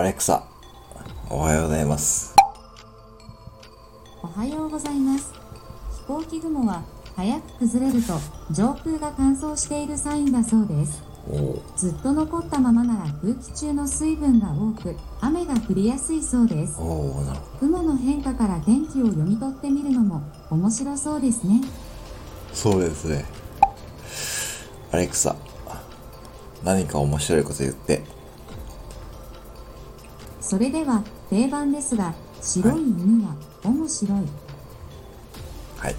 アレクサ、おはようございます。おはようございます。飛行機雲は早く崩れると上空が乾燥しているサインだそうです。ずっと残ったままなら空気中の水分が多く雨が降りやすいそうです。雲の変化から天気を読み取ってみるのも面白そうですね。ど。そうですね。アレクサ、何か面白いこと言って。それでは定番ですが白い犬は面白い。はい。